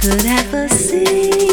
could ever see.